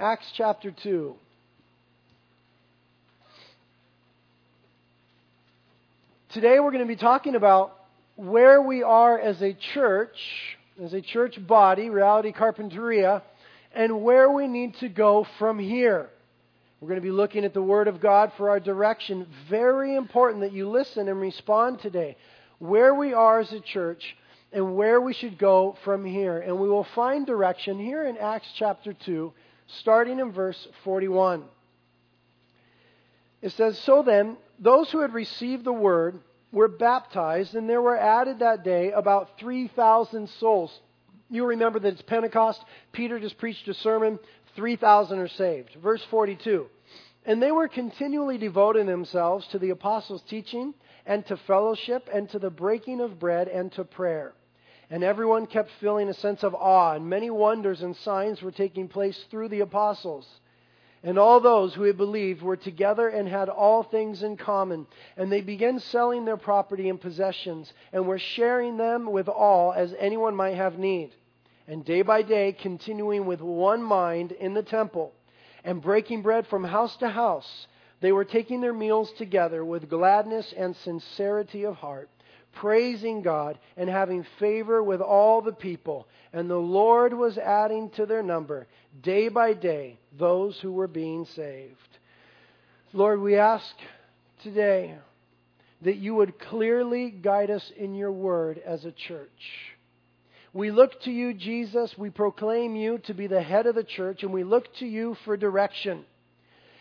Acts chapter 2. Today we're going to be talking about where we are as a church, as a church body, Reality Carpinteria, and where we need to go from here. We're going to be looking at the Word of God for our direction. Very important that you listen and respond today. Where we are as a church and where we should go from here. And we will find direction here in Acts chapter 2, starting in verse 41. It says, So then, those who had received the Word were baptized, and there were added that day about 3,000 souls. You remember that it's Pentecost. Peter just preached a sermon. 3,000 are saved. Verse 42. And they were continually devoting themselves to the apostles' teaching and to fellowship and to the breaking of bread and to prayer. And everyone kept feeling a sense of awe, and many wonders and signs were taking place through the apostles. And all those who had believed were together and had all things in common. And they began selling their property and possessions, and were sharing them with all as anyone might have need and day by day continuing with one mind in the temple and breaking bread from house to house. They were taking their meals together with gladness and sincerity of heart, praising God and having favor with all the people. And the Lord was adding to their number day by day those who were being saved. Lord, we ask today that you would clearly guide us in your word as a church. We look to you, Jesus. We proclaim you to be the head of the church, and we look to you for direction.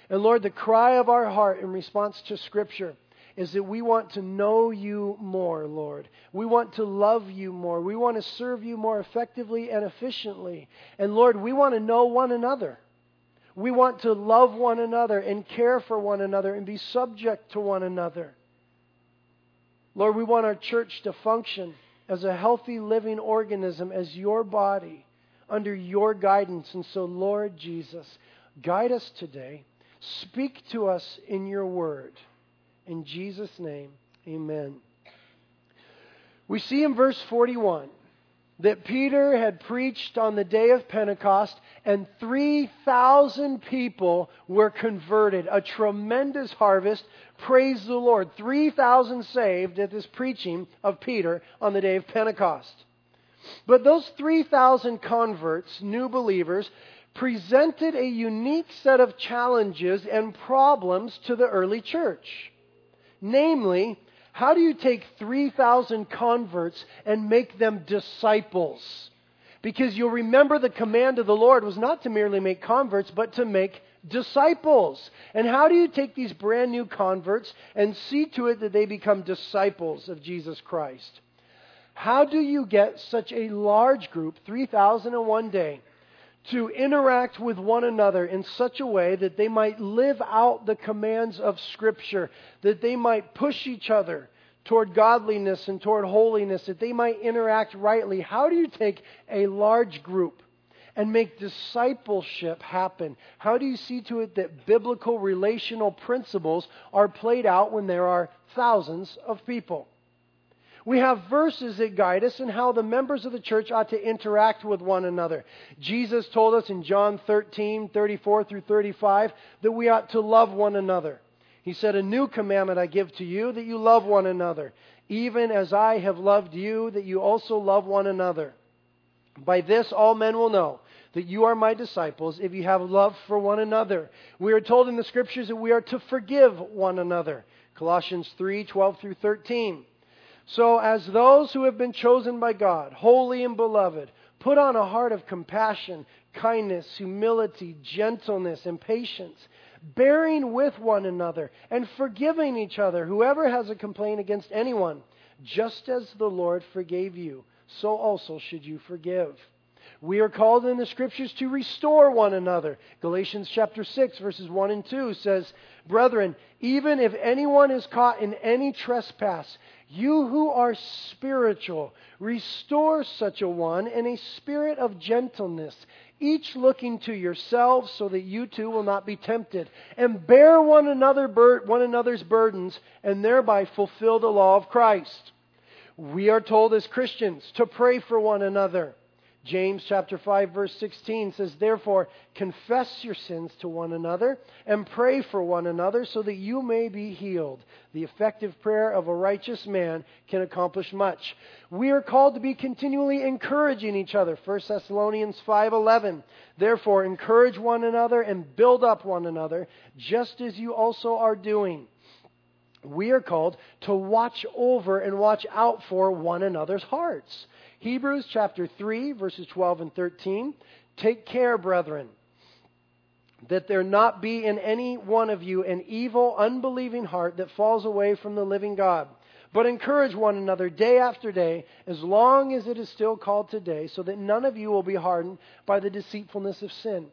And Lord, the cry of our heart in response to Scripture is that we want to know you more, Lord. We want to love you more. We want to serve you more effectively and efficiently. And Lord, we want to know one another. We want to love one another and care for one another and be subject to one another. Lord, we want our church to function as a healthy living organism, as your body, under your guidance. And so, Lord Jesus, guide us today. Speak to us in your word. In Jesus' name, amen. We see in verse 41 that Peter had preached on the day of Pentecost, and 3,000 people were converted. A tremendous harvest. Praise the Lord. 3,000 saved at this preaching of Peter on the day of Pentecost. But those 3,000 converts, new believers, presented a unique set of challenges and problems to the early church. Namely, how do you take 3,000 converts and make them disciples? Because you'll remember the command of the Lord was not to merely make converts, but to make disciples. And how do you take these brand new converts and see to it that they become disciples of Jesus Christ? How do you get such a large group, 3,000 in one day, to interact with one another in such a way that they might live out the commands of Scripture, that they might push each other toward godliness and toward holiness, that they might interact rightly. How do you take a large group and make discipleship happen? How do you see to it that biblical relational principles are played out when there are thousands of people? We have verses that guide us in how the members of the church ought to interact with one another. Jesus told us in John 13, 34 through 35, that we ought to love one another. He said, A new commandment I give to you, that you love one another, even as I have loved you, that you also love one another. By this all men will know that you are my disciples if you have love for one another. We are told in the scriptures that we are to forgive one another. Colossians 3, 12 through 13. So, as those who have been chosen by God, holy and beloved, put on a heart of compassion, kindness, humility, gentleness, and patience, bearing with one another, and forgiving each other, whoever has a complaint against anyone, just as the Lord forgave you, so also should you forgive. We are called in the scriptures to restore one another. Galatians chapter 6 verses 1 and 2 says, Brethren, even if anyone is caught in any trespass, you who are spiritual, restore such a one in a spirit of gentleness, each looking to yourselves so that you too will not be tempted, and bear one another one another's burdens, and thereby fulfill the law of Christ. We are told as Christians to pray for one another. James chapter 5 verse 16 says, Therefore, confess your sins to one another and pray for one another so that you may be healed. The effective prayer of a righteous man can accomplish much. We are called to be continually encouraging each other. 1 Thessalonians 5:11. Therefore, encourage one another and build up one another, just as you also are doing. We are called to watch over and watch out for one another's hearts. Hebrews chapter 3, verses 12 and 13. Take care, brethren, that there not be in any one of you an evil, unbelieving heart that falls away from the living God. But encourage one another day after day, as long as it is still called today, so that none of you will be hardened by the deceitfulness of sin.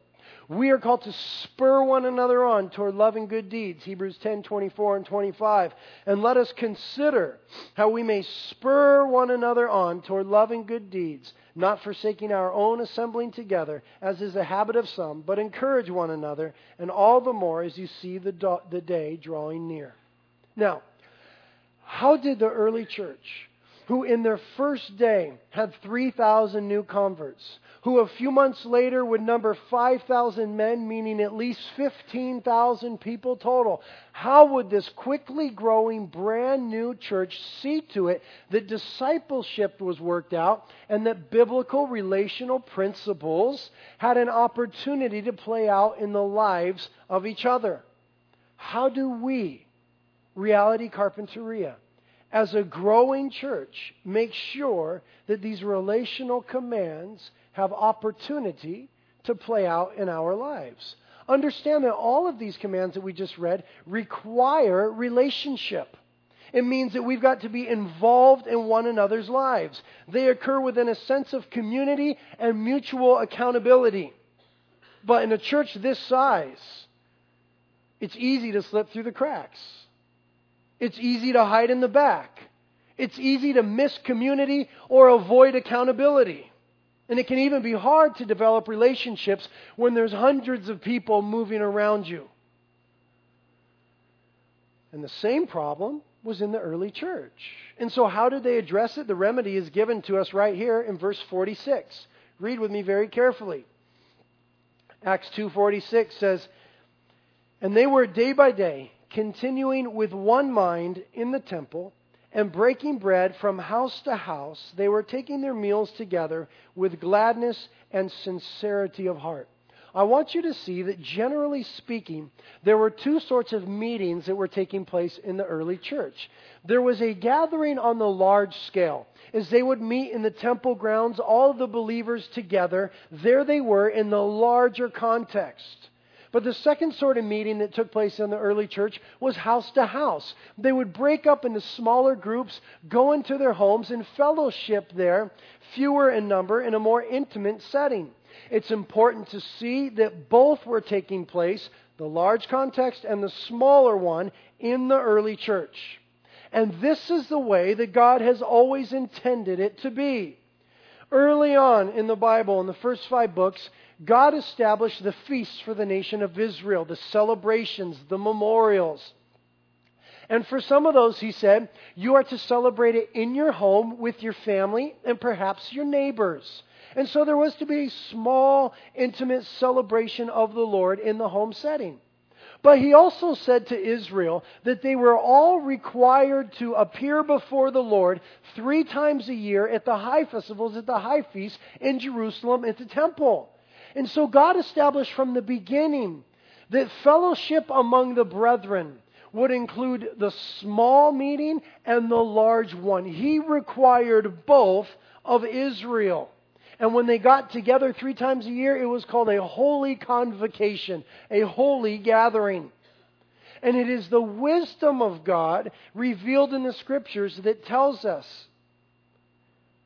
We are called to spur one another on toward love and good deeds, Hebrews 10 24 and 25. And let us consider how we may spur one another on toward love and good deeds, not forsaking our own assembling together, as is the habit of some, but encourage one another, and all the more as you see the, do- the day drawing near. Now, how did the early church, who in their first day had 3,000 new converts, who a few months later would number 5,000 men, meaning at least 15,000 people total. How would this quickly growing brand new church see to it that discipleship was worked out and that biblical relational principles had an opportunity to play out in the lives of each other? How do we, Reality Carpinteria, as a growing church, make sure that these relational commands have opportunity to play out in our lives. Understand that all of these commands that we just read require relationship. It means that we've got to be involved in one another's lives. They occur within a sense of community and mutual accountability. But in a church this size, it's easy to slip through the cracks. It's easy to hide in the back. It's easy to miss community or avoid accountability. And it can even be hard to develop relationships when there's hundreds of people moving around you. And the same problem was in the early church. And so how did they address it? The remedy is given to us right here in verse 46. Read with me very carefully. Acts 2:46 says, "And they were day by day continuing with one mind in the temple, and breaking bread from house to house, they were taking their meals together with gladness and sincerity of heart. I want you to see that generally speaking, there were two sorts of meetings that were taking place in the early church. There was a gathering on the large scale. As they would meet in the temple grounds, all the believers together, there they were in the larger context. But the second sort of meeting that took place in the early church was house to house. They would break up into smaller groups, go into their homes, and fellowship there, fewer in number, in a more intimate setting. It's important to see that both were taking place, the large context and the smaller one, in the early church. And this is the way that God has always intended it to be. Early on in the Bible, in the first five books, God established the feasts for the nation of Israel, the celebrations, the memorials. And for some of those, he said, you are to celebrate it in your home with your family and perhaps your neighbors. And so there was to be a small, intimate celebration of the Lord in the home setting. But he also said to Israel that they were all required to appear before the Lord three times a year at the high festivals, at the high feasts in Jerusalem at the temple. And so God established from the beginning that fellowship among the brethren would include the small meeting and the large one. He required both of Israel. And when they got together three times a year, it was called a holy convocation, a holy gathering. And it is the wisdom of God revealed in the scriptures that tells us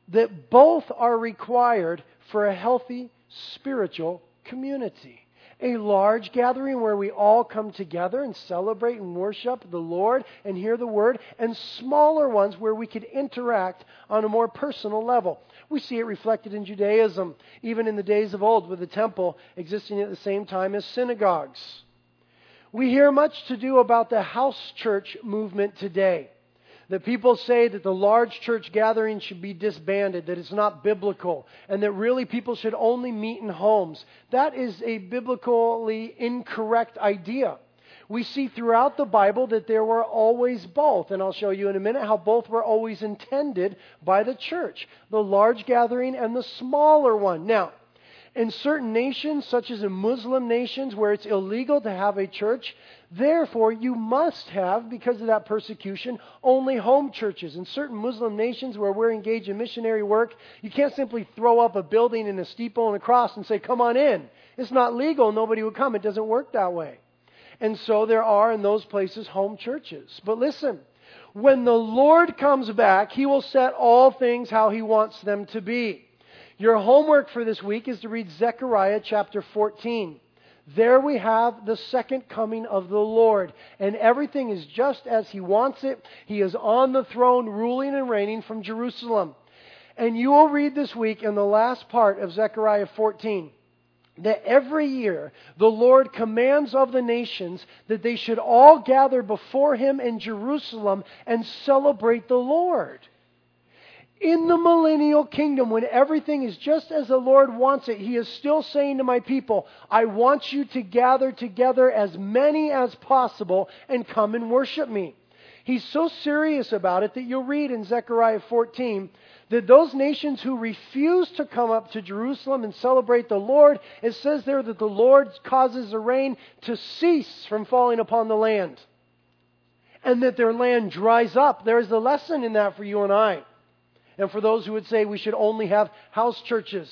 that both are required for a healthy spiritual community. A large gathering where we all come together and celebrate and worship the Lord and hear the word, and smaller ones where we could interact on a more personal level. We see it reflected in Judaism, even in the days of old, with the temple existing at the same time as synagogues. We hear much to do about the house church movement today. That people say that the large church gathering should be disbanded, that it's not biblical, and that really people should only meet in homes. That is a biblically incorrect idea. We see throughout the Bible that there were always both, and I'll show you in a minute how both were always intended by the church the large gathering and the smaller one. Now, in certain nations, such as in Muslim nations where it's illegal to have a church, therefore you must have, because of that persecution, only home churches. In certain Muslim nations where we're engaged in missionary work, you can't simply throw up a building and a steeple and a cross and say, come on in. It's not legal, nobody would come. It doesn't work that way. And so there are in those places home churches. But listen, when the Lord comes back, He will set all things how He wants them to be. Your homework for this week is to read Zechariah chapter 14. There we have the second coming of the Lord. And everything is just as He wants it. He is on the throne, ruling and reigning from Jerusalem. And you will read this week in the last part of Zechariah 14 that every year the Lord commands of the nations that they should all gather before Him in Jerusalem and celebrate the Lord in the millennial kingdom, when everything is just as the Lord wants it, He is still saying to my people, I want you to gather together as many as possible and come and worship me. He's so serious about it that you'll read in Zechariah 14 that those nations who refuse to come up to Jerusalem and celebrate the Lord, it says there that the Lord causes the rain to cease from falling upon the land. And that their land dries up. There's a lesson in that for you and I and for those who would say we should only have house churches.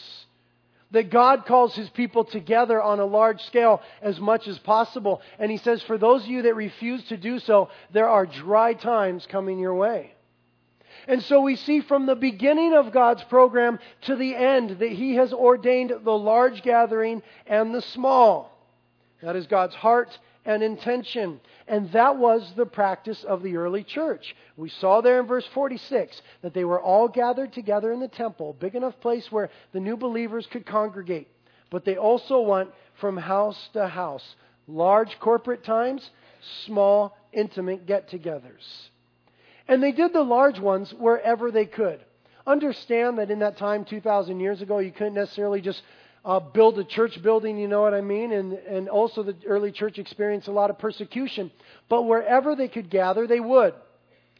That God calls his people together on a large scale as much as possible. And he says, for those of you that refuse to do so, there are dry times coming your way. And so we see from the beginning of God's program to the end that he has ordained the large gathering and the small. That is God's heart and intention. And that was the practice of the early church. We saw there in verse 46 that they were all gathered together in the temple, big enough place where the new believers could congregate. But they also went from house to house, large corporate times, small, intimate get togethers. And they did the large ones wherever they could. Understand that in that time, 2,000 years ago, you couldn't necessarily just uh, build a church building, you know what I mean? And, and also the early church experienced a lot of persecution. But wherever they could gather, they would.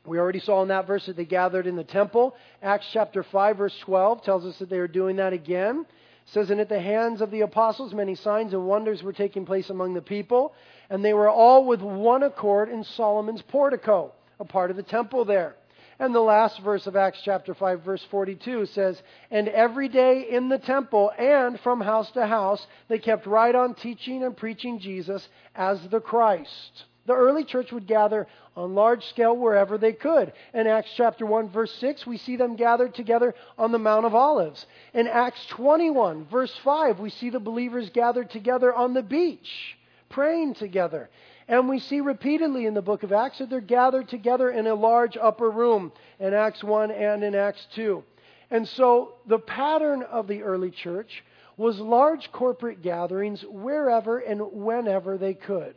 We already saw in that verse that they gathered in the temple. Acts chapter 5, verse 12 tells us that they are doing that again. It says, And at the hands of the apostles, many signs and wonders were taking place among the people, and they were all with one accord in Solomon's portico, a part of the temple there. And the last verse of Acts chapter 5, verse 42 says, And every day in the temple and from house to house, they kept right on teaching and preaching Jesus as the Christ. The early church would gather on large scale wherever they could. In Acts chapter 1, verse 6, we see them gathered together on the Mount of Olives. In Acts 21, verse 5, we see the believers gathered together on the beach, praying together. And we see repeatedly in the book of Acts that they're gathered together in a large upper room in Acts 1 and in Acts 2. And so the pattern of the early church was large corporate gatherings wherever and whenever they could.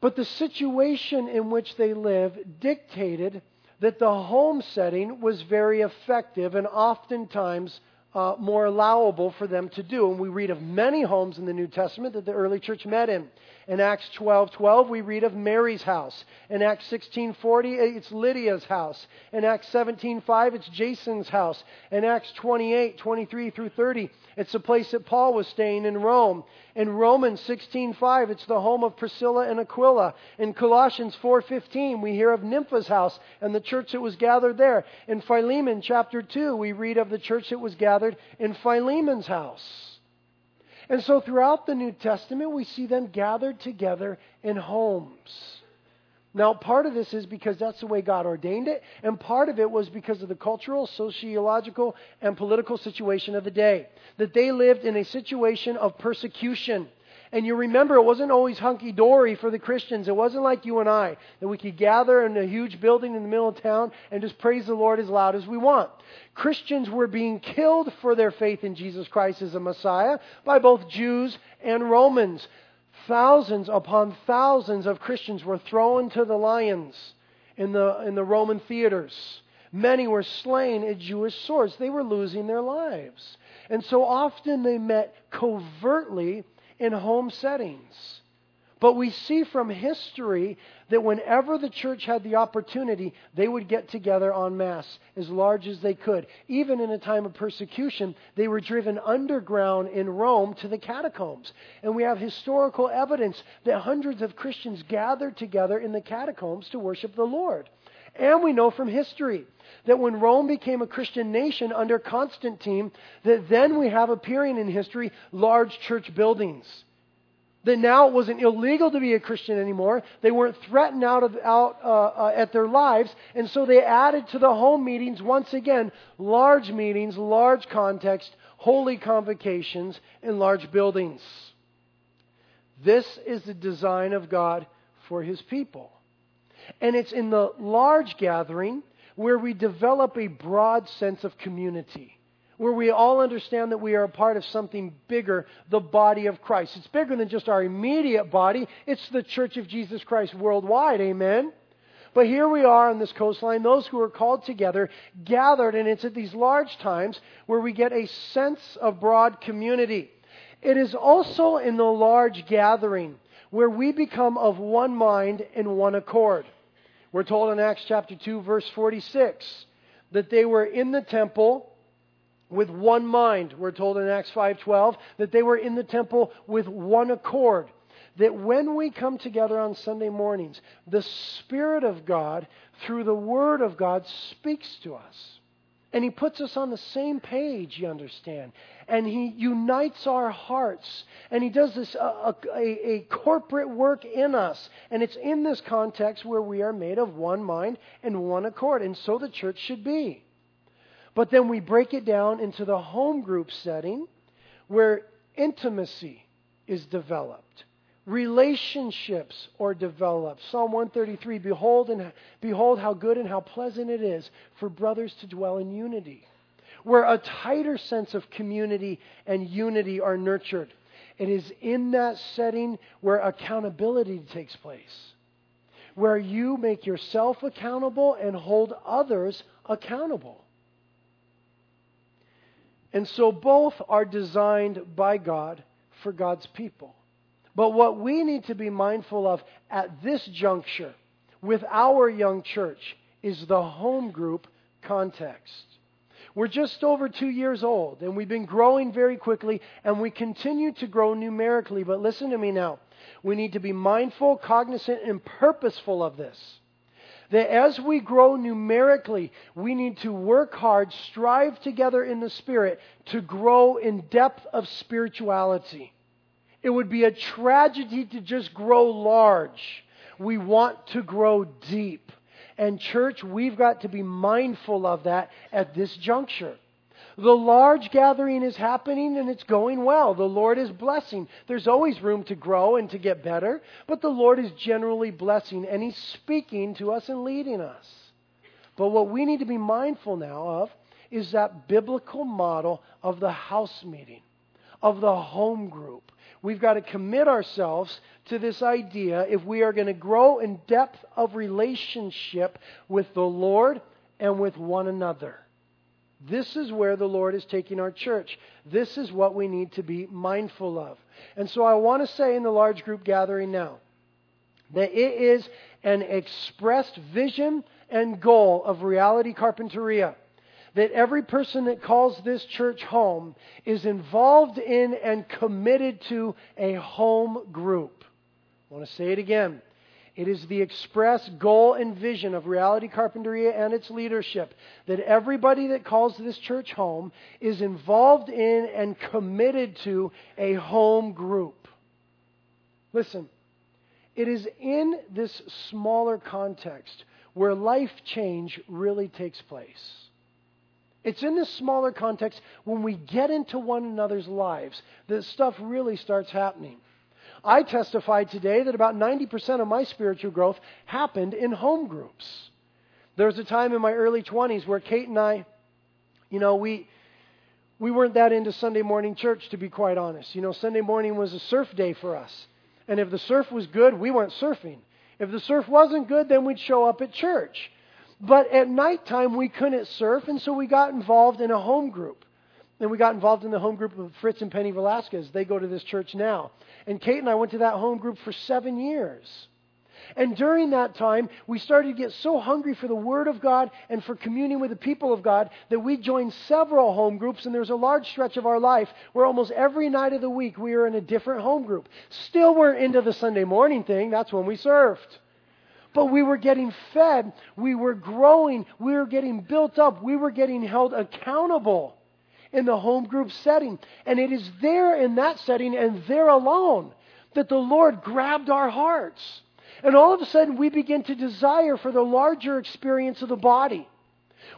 But the situation in which they lived dictated that the home setting was very effective and oftentimes uh, more allowable for them to do. And we read of many homes in the New Testament that the early church met in. In Acts 12 12, we read of Mary's house. In Acts 16 40, it's Lydia's house. In Acts 17 5, it's Jason's house. In Acts 28 23 through 30, it's the place that Paul was staying in Rome. In Romans 16:5, it's the home of Priscilla and Aquila. In Colossians 4:15, we hear of Nympha's house and the church that was gathered there. In Philemon chapter 2, we read of the church that was gathered in Philemon's house. And so throughout the New Testament, we see them gathered together in homes. Now, part of this is because that's the way God ordained it, and part of it was because of the cultural, sociological, and political situation of the day. That they lived in a situation of persecution. And you remember, it wasn't always hunky dory for the Christians. It wasn't like you and I, that we could gather in a huge building in the middle of town and just praise the Lord as loud as we want. Christians were being killed for their faith in Jesus Christ as a Messiah by both Jews and Romans. Thousands upon thousands of Christians were thrown to the lions in the, in the Roman theaters. Many were slain at Jewish swords. They were losing their lives. And so often they met covertly in home settings. But we see from history that whenever the church had the opportunity, they would get together en masse, as large as they could. Even in a time of persecution, they were driven underground in Rome to the catacombs. And we have historical evidence that hundreds of Christians gathered together in the catacombs to worship the Lord. And we know from history that when Rome became a Christian nation under Constantine, that then we have appearing in history large church buildings that now it wasn't illegal to be a Christian anymore. They weren't threatened out, of, out uh, uh, at their lives. And so they added to the home meetings, once again, large meetings, large context, holy convocations, and large buildings. This is the design of God for his people. And it's in the large gathering where we develop a broad sense of community where we all understand that we are a part of something bigger, the body of Christ. It's bigger than just our immediate body, it's the church of Jesus Christ worldwide. Amen? But here we are on this coastline, those who are called together, gathered, and it's at these large times where we get a sense of broad community. It is also in the large gathering where we become of one mind and one accord. We're told in Acts chapter 2, verse 46, that they were in the temple with one mind. We're told in Acts 5:12 that they were in the temple with one accord. That when we come together on Sunday mornings, the Spirit of God, through the Word of God, speaks to us. And He puts us on the same page, you understand. And He unites our hearts. And He does this, a, a, a corporate work in us. And it's in this context where we are made of one mind and one accord. And so the church should be. But then we break it down into the home group setting where intimacy is developed. Relationships are developed. Psalm 133 Behold, and, behold how good and how pleasant it is for brothers to dwell in unity, where a tighter sense of community and unity are nurtured. It is in that setting where accountability takes place, where you make yourself accountable and hold others accountable. And so both are designed by God for God's people. But what we need to be mindful of at this juncture with our young church is the home group context. We're just over two years old, and we've been growing very quickly, and we continue to grow numerically. But listen to me now. We need to be mindful, cognizant, and purposeful of this that as we grow numerically, we need to work hard, strive together in the Spirit to grow in depth of spirituality. It would be a tragedy to just grow large. We want to grow deep. And, church, we've got to be mindful of that at this juncture. The large gathering is happening and it's going well. The Lord is blessing. There's always room to grow and to get better, but the Lord is generally blessing and He's speaking to us and leading us. But what we need to be mindful now of is that biblical model of the house meeting, of the home group. We've got to commit ourselves to this idea if we are going to grow in depth of relationship with the Lord and with one another. This is where the Lord is taking our church. This is what we need to be mindful of. And so I want to say in the large group gathering now that it is an expressed vision and goal of Reality Carpinteria that every person that calls this church home is involved in and committed to a home group. I want to say it again. It is the express goal and vision of Reality Carpinteria and its leadership that everybody that calls this church home is involved in and committed to a home group. Listen, it is in this smaller context where life change really takes place. It's in this smaller context when we get into one another's lives that stuff really starts happening. I testified today that about 90% of my spiritual growth happened in home groups. There was a time in my early 20s where Kate and I, you know, we, we weren't that into Sunday morning church, to be quite honest. You know, Sunday morning was a surf day for us. And if the surf was good, we went surfing. If the surf wasn't good, then we'd show up at church. But at nighttime, we couldn't surf, and so we got involved in a home group. And we got involved in the home group of Fritz and Penny Velasquez. They go to this church now. And Kate and I went to that home group for seven years. And during that time, we started to get so hungry for the Word of God and for communion with the people of God that we joined several home groups. And there was a large stretch of our life where almost every night of the week we were in a different home group. Still weren't into the Sunday morning thing, that's when we served. But we were getting fed, we were growing, we were getting built up, we were getting held accountable in the home group setting. And it is there in that setting and there alone that the Lord grabbed our hearts. And all of a sudden, we begin to desire for the larger experience of the body.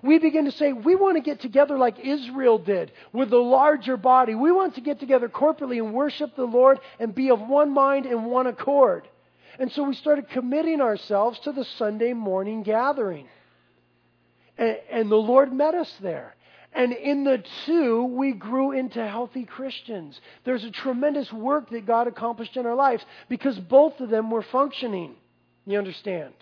We begin to say, we want to get together like Israel did with the larger body. We want to get together corporately and worship the Lord and be of one mind and one accord. And so we started committing ourselves to the Sunday morning gathering. And, and the Lord met us there. And in the two, we grew into healthy Christians. There's a tremendous work that God accomplished in our lives because both of them were functioning. You understand?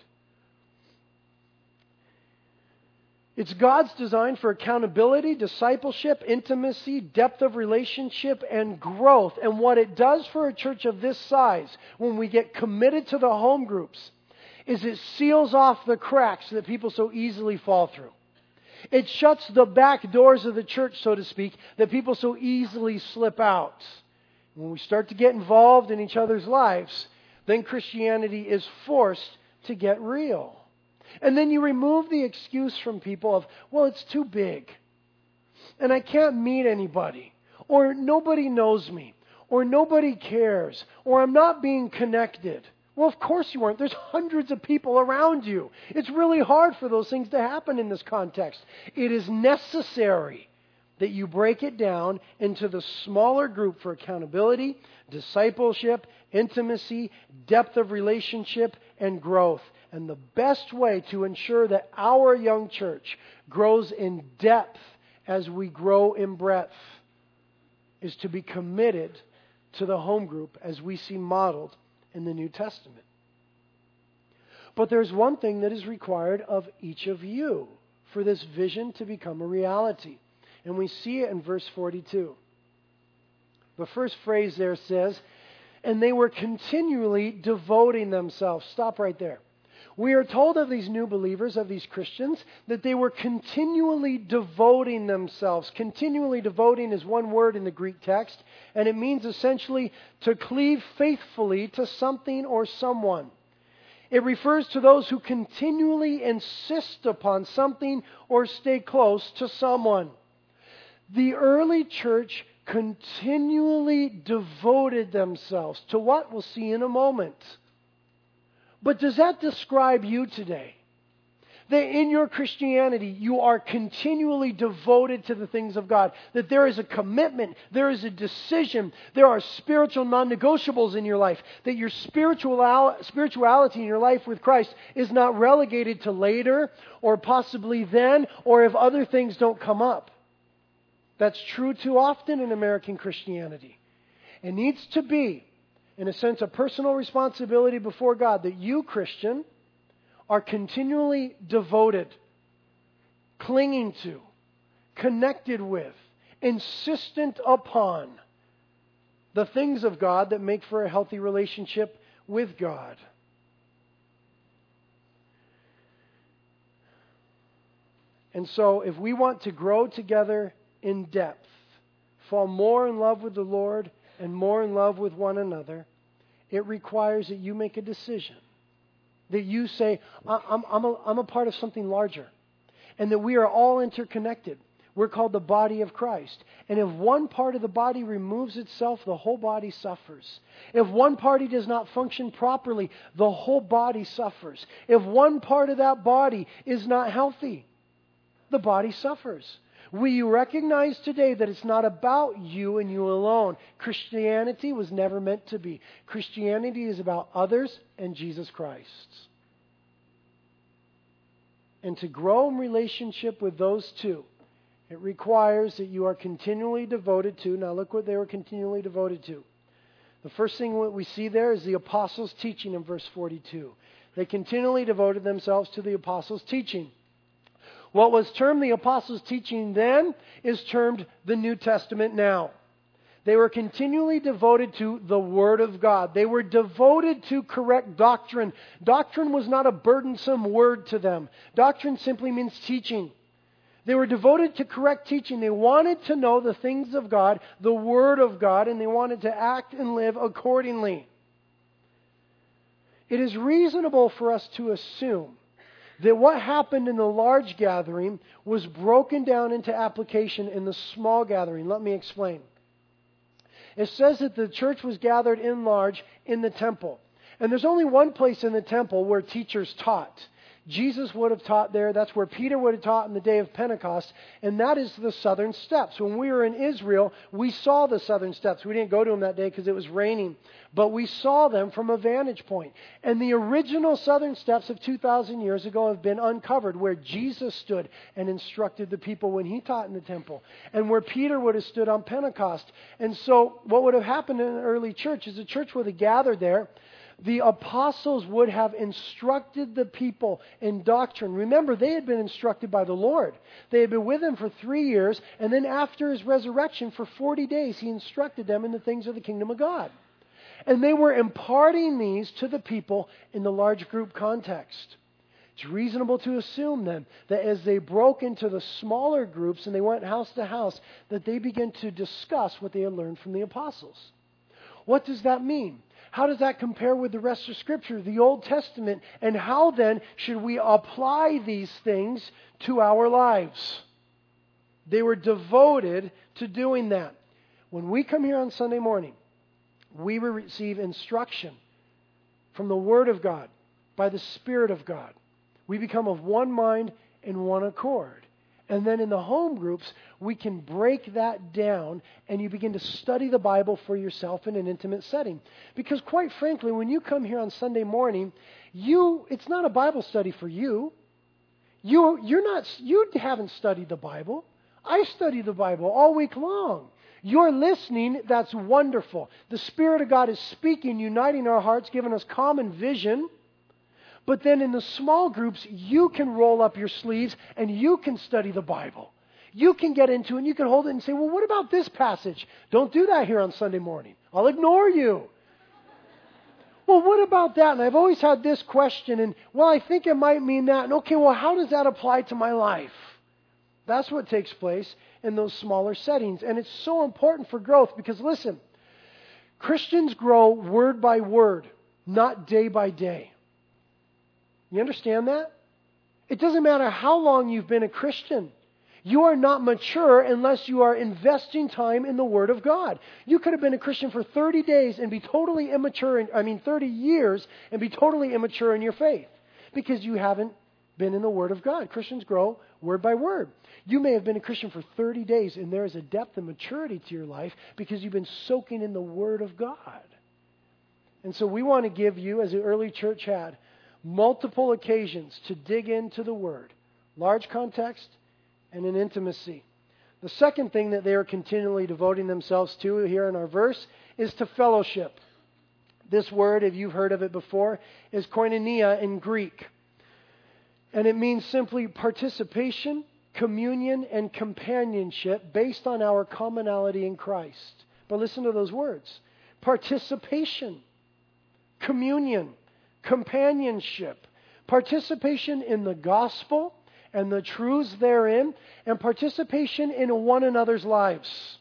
It's God's design for accountability, discipleship, intimacy, depth of relationship, and growth. And what it does for a church of this size, when we get committed to the home groups, is it seals off the cracks that people so easily fall through. It shuts the back doors of the church, so to speak, that people so easily slip out. When we start to get involved in each other's lives, then Christianity is forced to get real. And then you remove the excuse from people of, well, it's too big. And I can't meet anybody. Or nobody knows me. Or nobody cares. Or I'm not being connected. Well, of course you aren't. There's hundreds of people around you. It's really hard for those things to happen in this context. It is necessary that you break it down into the smaller group for accountability, discipleship, intimacy, depth of relationship, and growth. And the best way to ensure that our young church grows in depth as we grow in breadth is to be committed to the home group as we see modeled in the New Testament. But there's one thing that is required of each of you for this vision to become a reality. And we see it in verse 42. The first phrase there says, and they were continually devoting themselves. Stop right there. We are told of these new believers, of these Christians, that they were continually devoting themselves. Continually devoting is one word in the Greek text, and it means essentially to cleave faithfully to something or someone. It refers to those who continually insist upon something or stay close to someone. The early church continually devoted themselves to what we'll see in a moment. But does that describe you today? That in your Christianity, you are continually devoted to the things of God. That there is a commitment, there is a decision, there are spiritual non negotiables in your life. That your spiritual, spirituality in your life with Christ is not relegated to later or possibly then or if other things don't come up. That's true too often in American Christianity. It needs to be in a sense, a personal responsibility before God that you, Christian, are continually devoted, clinging to, connected with, insistent upon the things of God that make for a healthy relationship with God. And so, if we want to grow together in depth, fall more in love with the Lord and more in love with one another, it requires that you make a decision. That you say, I'm, I'm, a, I'm a part of something larger. And that we are all interconnected. We're called the body of Christ. And if one part of the body removes itself, the whole body suffers. If one party does not function properly, the whole body suffers. If one part of that body is not healthy, the body suffers. You recognize today that it's not about you and you alone? Christianity was never meant to be. Christianity is about others and Jesus Christ. And to grow in relationship with those two, it requires that you are continually devoted to. Now, look what they were continually devoted to. The first thing we see there is the apostles' teaching in verse 42. They continually devoted themselves to the apostles' teaching. What was termed the apostles' teaching then is termed the New Testament now. They were continually devoted to the Word of God. They were devoted to correct doctrine. Doctrine was not a burdensome word to them. Doctrine simply means teaching. They were devoted to correct teaching. They wanted to know the things of God, the Word of God, and they wanted to act and live accordingly. It is reasonable for us to assume that what happened in the large gathering was broken down into application in the small gathering. Let me explain. It says that the church was gathered in large in the temple. And there's only one place in the temple where teachers taught. Jesus would have taught there. That's where Peter would have taught in the day of Pentecost. And that is the southern steps. When we were in Israel, we saw the southern steps. We didn't go to them that day because it was raining. But we saw them from a vantage point. And the original southern steps of 2,000 years ago have been uncovered where Jesus stood and instructed the people when he taught in the temple. And where Peter would have stood on Pentecost. And so what would have happened in the early church is the church would have gathered there the apostles would have instructed the people in doctrine. Remember, they had been instructed by the Lord. They had been with him for three years, and then after his resurrection, for 40 days, he instructed them in the things of the kingdom of God. And they were imparting these to the people in the large group context. It's reasonable to assume then that as they broke into the smaller groups and they went house to house, that they began to discuss what they had learned from the apostles. What does that mean? How does that compare with the rest of Scripture, the Old Testament? And how then should we apply these things to our lives? They were devoted to doing that. When we come here on Sunday morning, we receive instruction from the Word of God by the Spirit of God. We become of one mind and one accord. And then in the home groups, we can break that down and you begin to study the Bible for yourself in an intimate setting. Because quite frankly, when you come here on Sunday morning, you it's not a Bible study for you. You you're not you haven't studied the Bible. I study the Bible all week long. You're listening, that's wonderful. The Spirit of God is speaking, uniting our hearts, giving us common vision. But then in the small groups, you can roll up your sleeves and you can study the Bible. You can get into it and you can hold it and say, well, what about this passage? Don't do that here on Sunday morning. I'll ignore you. well, what about that? And I've always had this question, and well, I think it might mean that. And okay, well, how does that apply to my life? That's what takes place in those smaller settings. And it's so important for growth because, listen, Christians grow word by word, not day by day. You understand that? It doesn't matter how long you've been a Christian. You are not mature unless you are investing time in the Word of God. You could have been a Christian for 30 days and be totally immature, in, I mean, 30 years and be totally immature in your faith because you haven't been in the Word of God. Christians grow word by word. You may have been a Christian for 30 days and there is a depth and maturity to your life because you've been soaking in the Word of God. And so we want to give you, as the early church had, multiple occasions to dig into the Word, large context and in intimacy. The second thing that they are continually devoting themselves to here in our verse is to fellowship. This word, if you've heard of it before, is koinonia in Greek. And it means simply participation, communion, and companionship based on our commonality in Christ. But listen to those words participation, communion, companionship, participation in the gospel and the truths therein, and participation in one another's lives.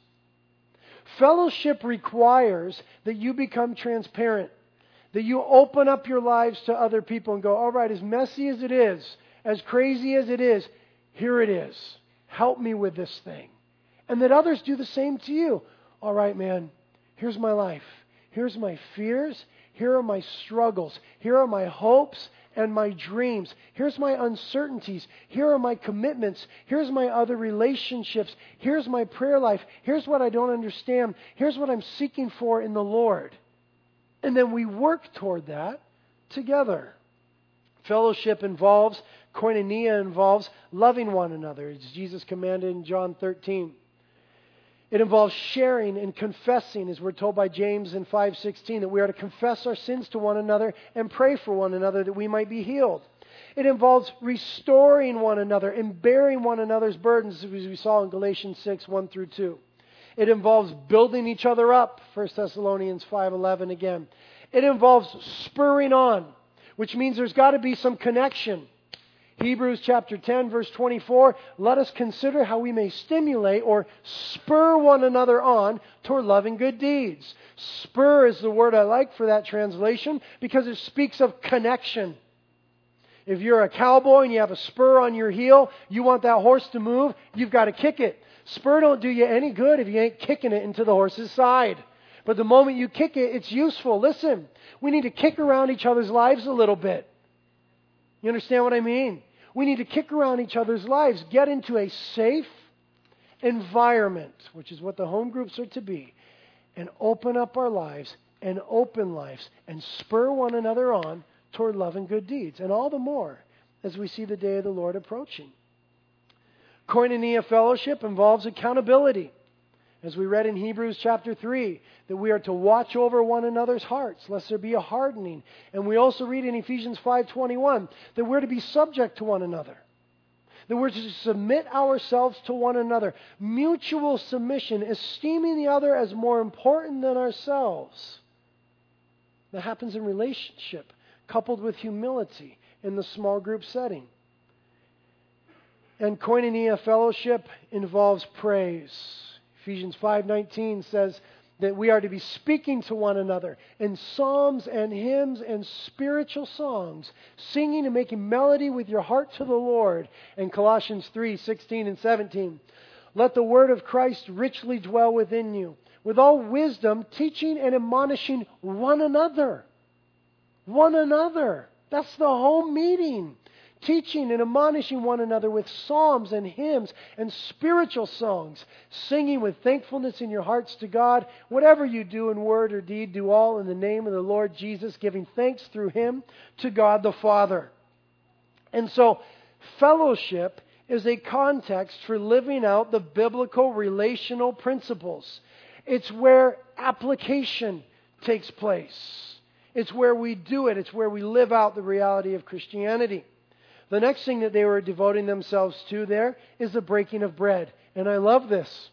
Fellowship requires that you become transparent, that you open up your lives to other people and go, all right, as messy as it is, as crazy as it is, here it is. Help me with this thing. And that others do the same to you. All right, man, here's my life. Here's my fears. Here are my struggles. Here are my hopes and my dreams. Here's my uncertainties. Here are my commitments. Here's my other relationships. Here's my prayer life. Here's what I don't understand. Here's what I'm seeking for in the Lord. And then we work toward that together. Fellowship involves, koinonia involves loving one another, as Jesus commanded in John 13. It involves sharing and confessing, as we're told by James in 5:16, that we are to confess our sins to one another and pray for one another that we might be healed. It involves restoring one another and bearing one another's burdens, as we saw in Galatians 6, 1 through 2. It involves building each other up, 1 Thessalonians 5:11 again. It involves spurring on, which means there's got to be some connection. Hebrews chapter 10 verse 24, let us consider how we may stimulate or spur one another on toward loving good deeds. Spur is the word I like for that translation because it speaks of connection. If you're a cowboy and you have a spur on your heel, you want that horse to move, you've got to kick it. Spur don't do you any good if you ain't kicking it into the horse's side. But the moment you kick it, it's useful. Listen, we need to kick around each other's lives a little bit. You understand what I mean? We need to kick around each other's lives, get into a safe environment, which is what the home groups are to be, and open up our lives and open lives and spur one another on toward love and good deeds. And all the more as we see the day of the Lord approaching. Koinonia fellowship involves accountability. As we read in Hebrews chapter 3, that we are to watch over one another's hearts, lest there be a hardening. And we also read in Ephesians 5:21 that we're to be subject to one another. That we're to submit ourselves to one another. Mutual submission, esteeming the other as more important than ourselves. That happens in relationship, coupled with humility in the small group setting. And koinonia fellowship involves praise. Ephesians 5:19 says that we are to be speaking to one another in psalms and hymns and spiritual songs, singing and making melody with your heart to the Lord. And Colossians 3:16 and 17. Let the word of Christ richly dwell within you, with all wisdom, teaching and admonishing one another. One another. That's the home meeting teaching and admonishing one another with psalms and hymns and spiritual songs, singing with thankfulness in your hearts to God. Whatever you do in word or deed, do all in the name of the Lord Jesus, giving thanks through him to God the Father. And so, fellowship is a context for living out the biblical relational principles. It's where application takes place. It's where we do it. It's where we live out the reality of Christianity. The next thing that they were devoting themselves to there is the breaking of bread. And I love this.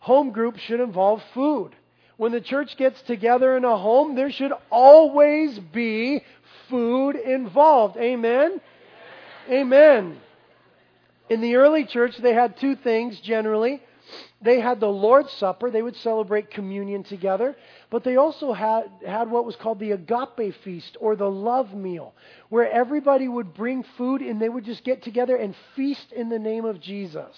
Home group should involve food. When the church gets together in a home, there should always be food involved. Amen? Amen. In the early church, they had two things generally. They had the Lord's Supper, they would celebrate communion together, but they also had, had what was called the agape feast or the love meal, where everybody would bring food and they would just get together and feast in the name of Jesus.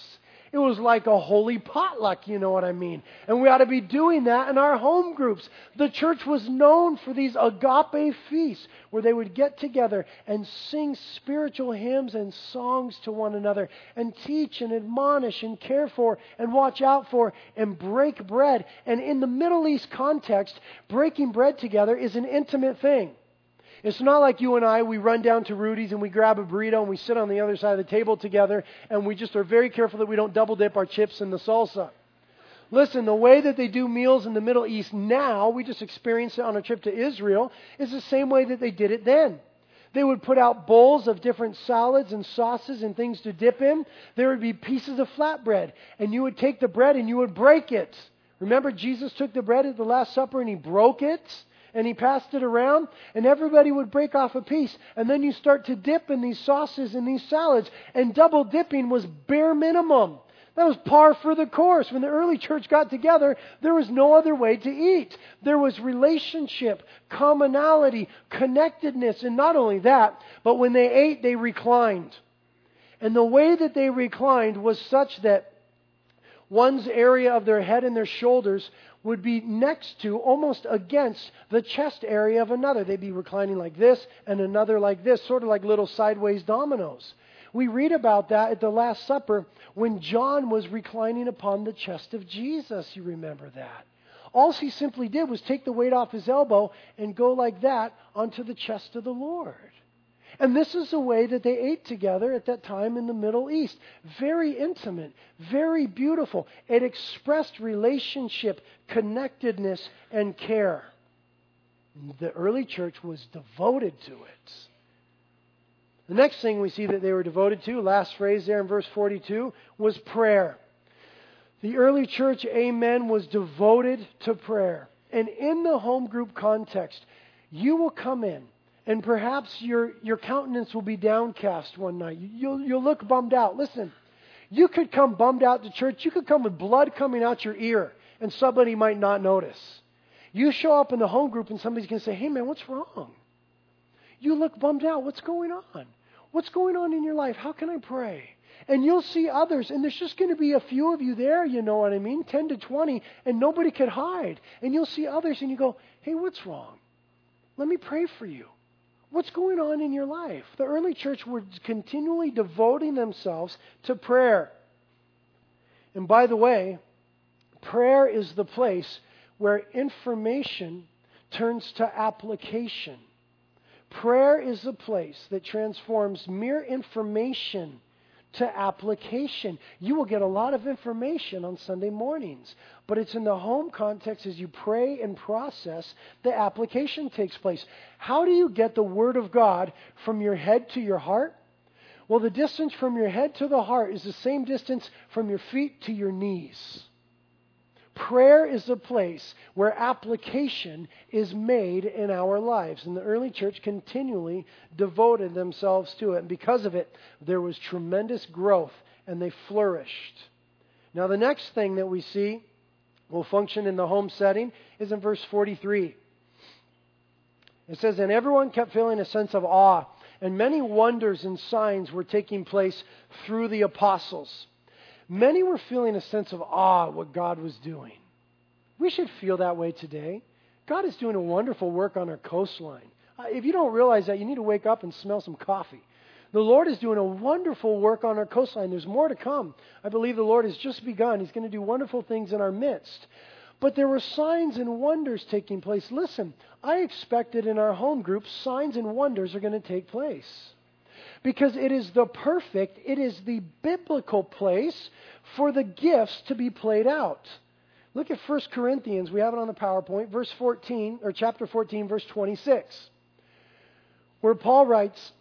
It was like a holy potluck, you know what I mean? And we ought to be doing that in our home groups. The church was known for these agape feasts where they would get together and sing spiritual hymns and songs to one another and teach and admonish and care for and watch out for and break bread. And in the Middle East context, breaking bread together is an intimate thing. It's not like you and I, we run down to Rudy's and we grab a burrito and we sit on the other side of the table together and we just are very careful that we don't double dip our chips in the salsa. Listen, the way that they do meals in the Middle East now, we just experienced it on a trip to Israel, is the same way that they did it then. They would put out bowls of different salads and sauces and things to dip in. There would be pieces of flatbread, and you would take the bread and you would break it. Remember, Jesus took the bread at the Last Supper and he broke it? And he passed it around, and everybody would break off a piece. And then you start to dip in these sauces and these salads, and double dipping was bare minimum. That was par for the course. When the early church got together, there was no other way to eat. There was relationship, commonality, connectedness, and not only that, but when they ate, they reclined. And the way that they reclined was such that one's area of their head and their shoulders would be next to, almost against, the chest area of another. They'd be reclining like this and another like this, sort of like little sideways dominoes. We read about that at the Last Supper when John was reclining upon the chest of Jesus. You remember that. All he simply did was take the weight off his elbow and go like that onto the chest of the Lord. And this is the way that they ate together at that time in the Middle East. Very intimate, very beautiful. It expressed relationship, connectedness, and care. The early church was devoted to it. The next thing we see that they were devoted to, last phrase there in verse 42, was prayer. The early church, amen, was devoted to prayer. And in the home group context, you will come in and perhaps your, your countenance will be downcast one night. You'll, you'll look bummed out. Listen, you could come bummed out to church. You could come with blood coming out your ear, and somebody might not notice. You show up in the home group, and somebody's going to say, Hey, man, what's wrong? You look bummed out. What's going on? What's going on in your life? How can I pray? And you'll see others, and there's just going to be a few of you there, you know what I mean? 10 to 20, and nobody could hide. And you'll see others, and you go, Hey, what's wrong? Let me pray for you. What's going on in your life? The early church were continually devoting themselves to prayer. And by the way, prayer is the place where information turns to application. Prayer is the place that transforms mere information to application. You will get a lot of information on Sunday mornings, but it's in the home context as you pray and process, the application takes place. How do you get the Word of God from your head to your heart? Well, the distance from your head to the heart is the same distance from your feet to your knees. Prayer is a place where application is made in our lives. And the early church continually devoted themselves to it. And because of it, there was tremendous growth and they flourished. Now, the next thing that we see will function in the home setting is in verse 43. It says, And everyone kept feeling a sense of awe, and many wonders and signs were taking place through the apostles. Many were feeling a sense of awe at what God was doing. We should feel that way today. God is doing a wonderful work on our coastline. Uh, if you don't realize that, you need to wake up and smell some coffee. The Lord is doing a wonderful work on our coastline. There's more to come. I believe the Lord has just begun. He's going to do wonderful things in our midst. But there were signs and wonders taking place. Listen, I expected in our home group, signs and wonders are going to take place because it is the perfect, it is the biblical place for the gifts to be played out. Look at 1 Corinthians, we have it on the PowerPoint, verse 14, or chapter 14, verse 26, where Paul writes,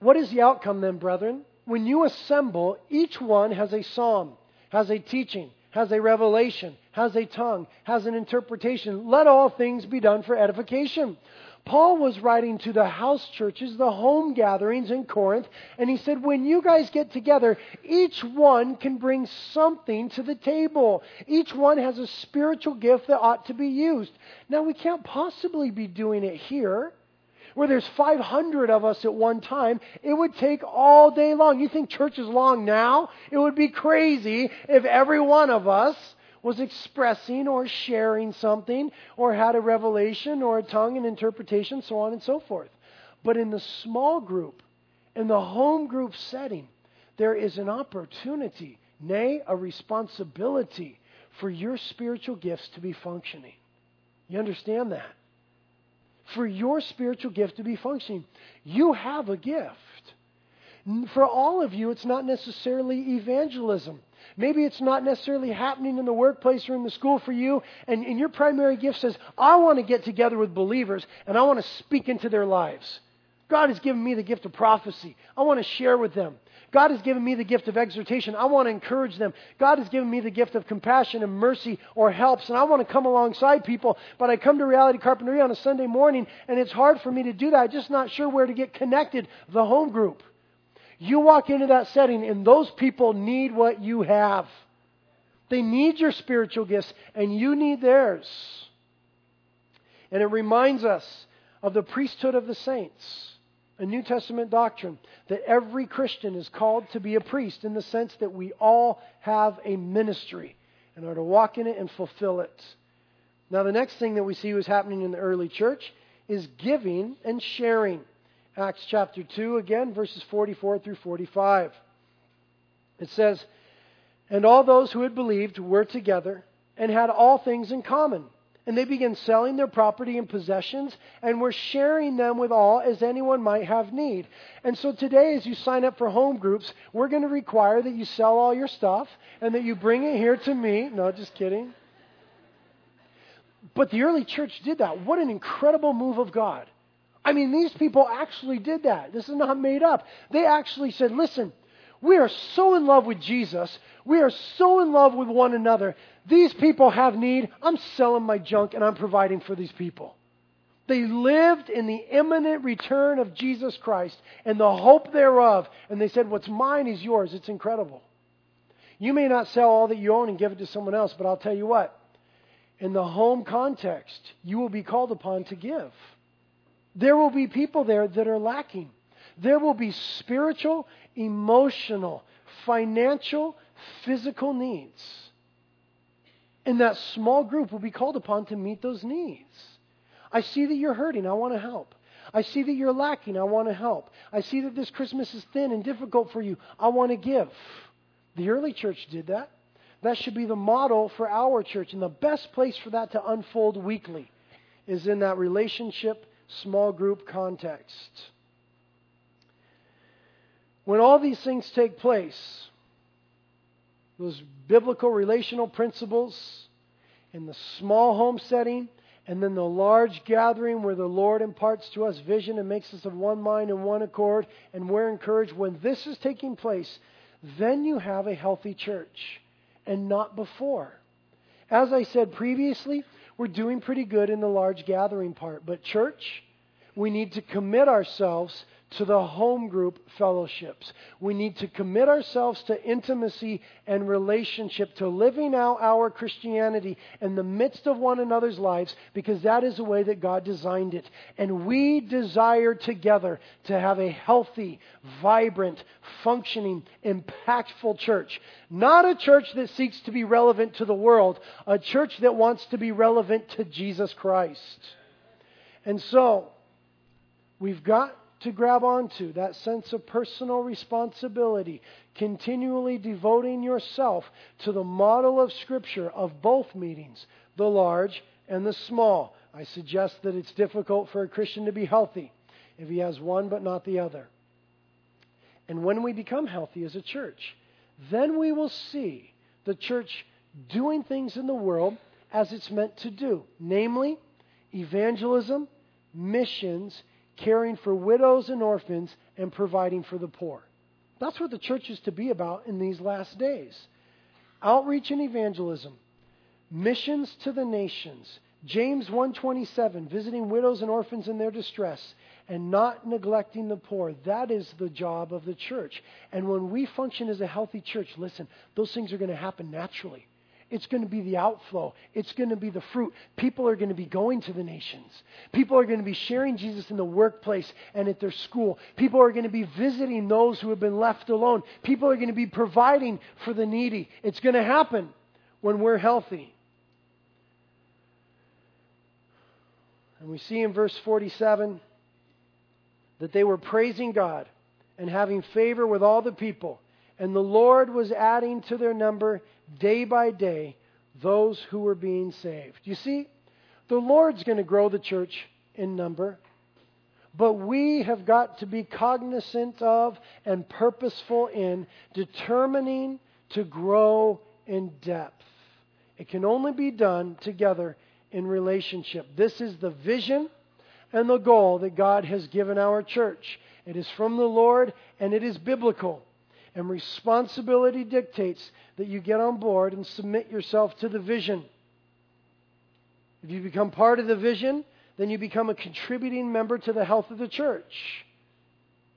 What is the outcome then, brethren? When you assemble, each one has a psalm, has a teaching, has a revelation, has a tongue, has an interpretation. Let all things be done for edification. Paul was writing to the house churches, the home gatherings in Corinth, and he said, when you guys get together, each one can bring something to the table. Each one has a spiritual gift that ought to be used. Now, we can't possibly be doing it here. Where there's 500 of us at one time, it would take all day long. You think church is long now? It would be crazy if every one of us was expressing or sharing something or had a revelation or a tongue and interpretation, so on and so forth. But in the small group, in the home group setting, there is an opportunity, nay, a responsibility for your spiritual gifts to be functioning. You understand that? For your spiritual gift to be functioning, you have a gift. For all of you, it's not necessarily evangelism. Maybe it's not necessarily happening in the workplace or in the school for you, and, and your primary gift says, I want to get together with believers and I want to speak into their lives. God has given me the gift of prophecy. I want to share with them. God has given me the gift of exhortation. I want to encourage them. God has given me the gift of compassion and mercy or helps, and I want to come alongside people. But I come to Reality Carpinteria on a Sunday morning, and it's hard for me to do that. I'm just not sure where to get connected. The home group. You walk into that setting, and those people need what you have. They need your spiritual gifts, and you need theirs. And it reminds us of the priesthood of the saints, a New Testament doctrine that every Christian is called to be a priest in the sense that we all have a ministry and are to walk in it and fulfill it. Now, the next thing that we see was happening in the early church is giving and sharing. Acts chapter 2, again, verses 44 through 45. It says, And all those who had believed were together and had all things in common. and they began selling their property and possessions, and we're sharing them with all as anyone might have need. And so today, as you sign up for home groups, we're going to require that you sell all your stuff and that you bring it here to me. No, just kidding. But the early church did that. What an incredible move of God. I mean, these people actually did that. This is not made up. They actually said, listen, we are so in love with Jesus. We are so in love with one another. These people have need. I'm selling my junk and I'm providing for these people. They lived in the imminent return of Jesus Christ and the hope thereof. And they said, What's mine is yours. It's incredible. You may not sell all that you own and give it to someone else, but I'll tell you what. In the home context, you will be called upon to give. There will be people there that are lacking. There will be spiritual, emotional, financial, physical needs. And that small group will be called upon to meet those needs. I see that you're hurting. I want to help. I see that you're lacking. I want to help. I see that this Christmas is thin and difficult for you. I want to give. The early church did that. That should be the model for our church. And the best place for that to unfold weekly is in that relationship, small group context. When all these things take place, those biblical relational principles in the small home setting, and then the large gathering where the Lord imparts to us vision and makes us of one mind and one accord, and we're encouraged. When this is taking place, then you have a healthy church, and not before. As I said previously, we're doing pretty good in the large gathering part, but church, we need to commit ourselves to the home group fellowships. We need to commit ourselves to intimacy and relationship, to living out our Christianity in the midst of one another's lives, because that is the way that God designed it. And we desire together to have a healthy, vibrant, functioning, impactful church. Not a church that seeks to be relevant to the world, a church that wants to be relevant to Jesus Christ. And so, we've got to grab onto, that sense of personal responsibility, continually devoting yourself to the model of Scripture of both meetings, the large and the small. I suggest that it's difficult for a Christian to be healthy if he has one but not the other. And when we become healthy as a church, then we will see the church doing things in the world as it's meant to do, namely evangelism, missions, caring for widows and orphans, and providing for the poor. That's what the church is to be about in these last days. Outreach and evangelism, missions to the nations. James 1:27 visiting widows and orphans in their distress and not neglecting the poor. That is the job of the church. And when we function as a healthy church, listen, those things are going to happen naturally. It's going to be the outflow. It's going to be the fruit. People are going to be going to the nations. People are going to be sharing Jesus in the workplace and at their school. People are going to be visiting those who have been left alone. People are going to be providing for the needy. It's going to happen when we're healthy. And we see in verse 47 that they were praising God and having favor with all the people. And the Lord was adding to their number day by day those who were being saved. You see, the Lord's going to grow the church in number, but we have got to be cognizant of and purposeful in determining to grow in depth. It can only be done together in relationship. This is the vision and the goal that God has given our church. It is from the Lord and it is biblical. And responsibility dictates that you get on board and submit yourself to the vision. If you become part of the vision, then you become a contributing member to the health of the church.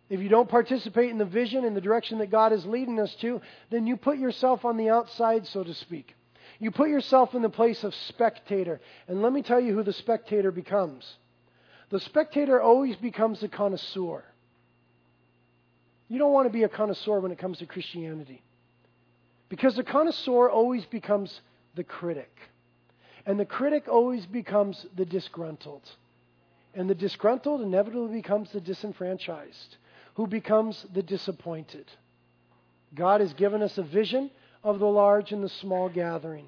If you don't participate in the vision in the direction that God is leading us to, then you put yourself on the outside, so to speak. You put yourself in the place of spectator. And let me tell you who the spectator becomes. The spectator always becomes the connoisseur. You don't want to be a connoisseur when it comes to Christianity. Because the connoisseur always becomes the critic. And the critic always becomes the disgruntled. And the disgruntled inevitably becomes the disenfranchised, who becomes the disappointed. God has given us a vision of the large and the small gathering.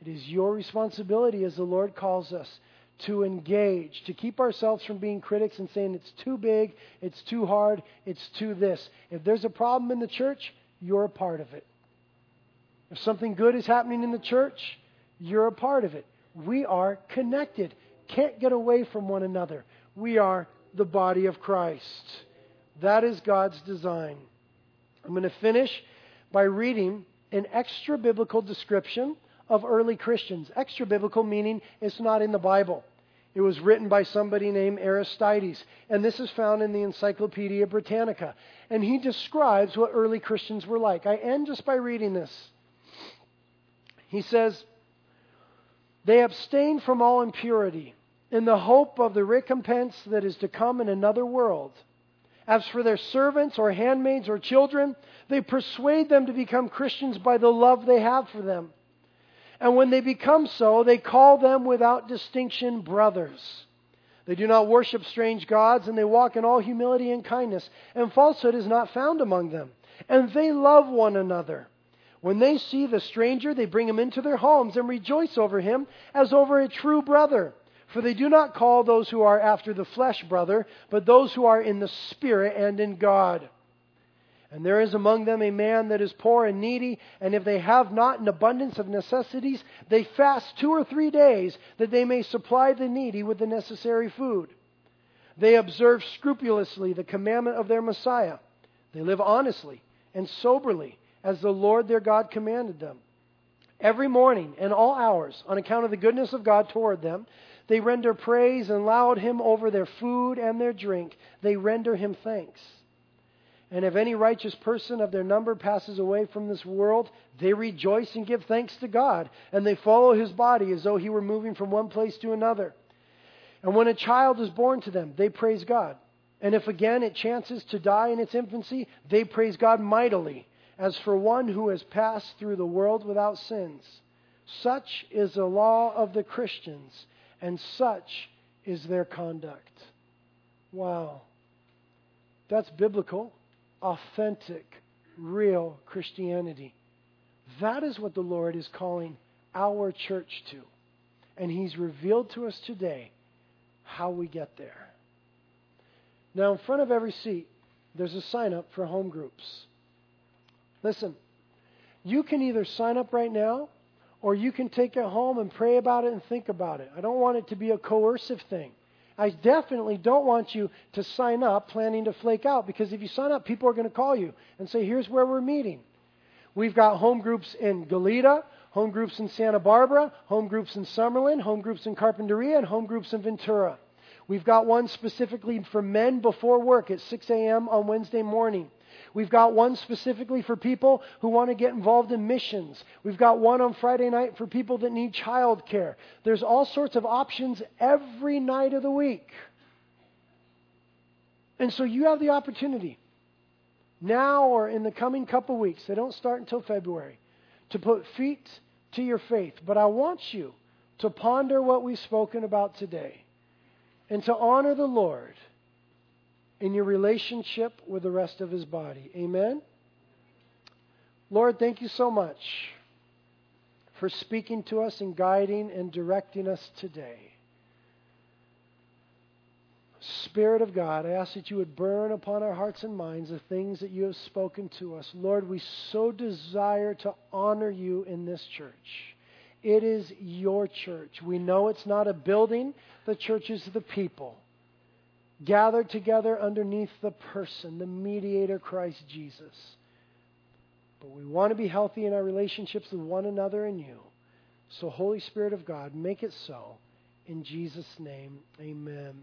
It is your responsibility, as the Lord calls us, to engage, to keep ourselves from being critics and saying it's too big, it's too hard, it's too this. If there's a problem in the church, you're a part of it. If something good is happening in the church, you're a part of it. We are connected, can't get away from one another. We are the body of Christ. That is God's design. I'm going to finish by reading an extra biblical description of early Christians. Extra biblical meaning it's not in the Bible. It was written by somebody named Aristides, and this is found in the Encyclopedia Britannica. And he describes what early Christians were like. I end just by reading this. He says, They abstained from all impurity in the hope of the recompense that is to come in another world. As for their servants or handmaids or children, they persuade them to become Christians by the love they have for them. And when they become so, they call them without distinction brothers. They do not worship strange gods, and they walk in all humility and kindness, and falsehood is not found among them. And they love one another. When they see the stranger, they bring him into their homes and rejoice over him as over a true brother. For they do not call those who are after the flesh brother, but those who are in the Spirit and in God. And there is among them a man that is poor and needy, and if they have not an abundance of necessities, they fast two or three days that they may supply the needy with the necessary food. They observe scrupulously the commandment of their Messiah. They live honestly and soberly, as the Lord their God commanded them. Every morning and all hours, on account of the goodness of God toward them, they render praise and laud him over their food and their drink. They render him thanks. And if any righteous person of their number passes away from this world, they rejoice and give thanks to God, and they follow his body as though he were moving from one place to another. And when a child is born to them, they praise God. And if again it chances to die in its infancy, they praise God mightily, as for one who has passed through the world without sins. Such is the law of the Christians and such is their conduct. Wow. That's biblical, authentic, real Christianity. That is what the Lord is calling our church to. And He's revealed to us today how we get there. Now, in front of every seat, there's a sign up for home groups. Listen, you can either sign up right now or you can take it home and pray about it and think about it. I don't want it to be a coercive thing. I definitely don't want you to sign up planning to flake out because if you sign up, people are going to call you and say, here's where we're meeting. We've got home groups in Goleta, home groups in Santa Barbara, home groups in Summerland, home groups in Carpinteria, and home groups in Ventura. We've got one specifically for men before work at 6 a.m. on Wednesday morning. We've got one specifically for people who want to get involved in missions. We've got one on Friday night for people that need child care. There's all sorts of options every night of the week. And so you have the opportunity now or in the coming couple weeks, they don't start until February, to put feet to your faith. But I want you to ponder what we've spoken about today and to honor the Lord in your relationship with the rest of his body. Amen? Lord, thank you so much for speaking to us and guiding and directing us today. Spirit of God, I ask that you would burn upon our hearts and minds the things that you have spoken to us. Lord, we so desire to honor you in this church. It is your church. We know it's not a building, the church is the people gathered together underneath the person, the mediator, Christ Jesus. But we want to be healthy in our relationships with one another and you. So, Holy Spirit of God, make it so. In Jesus' name, amen.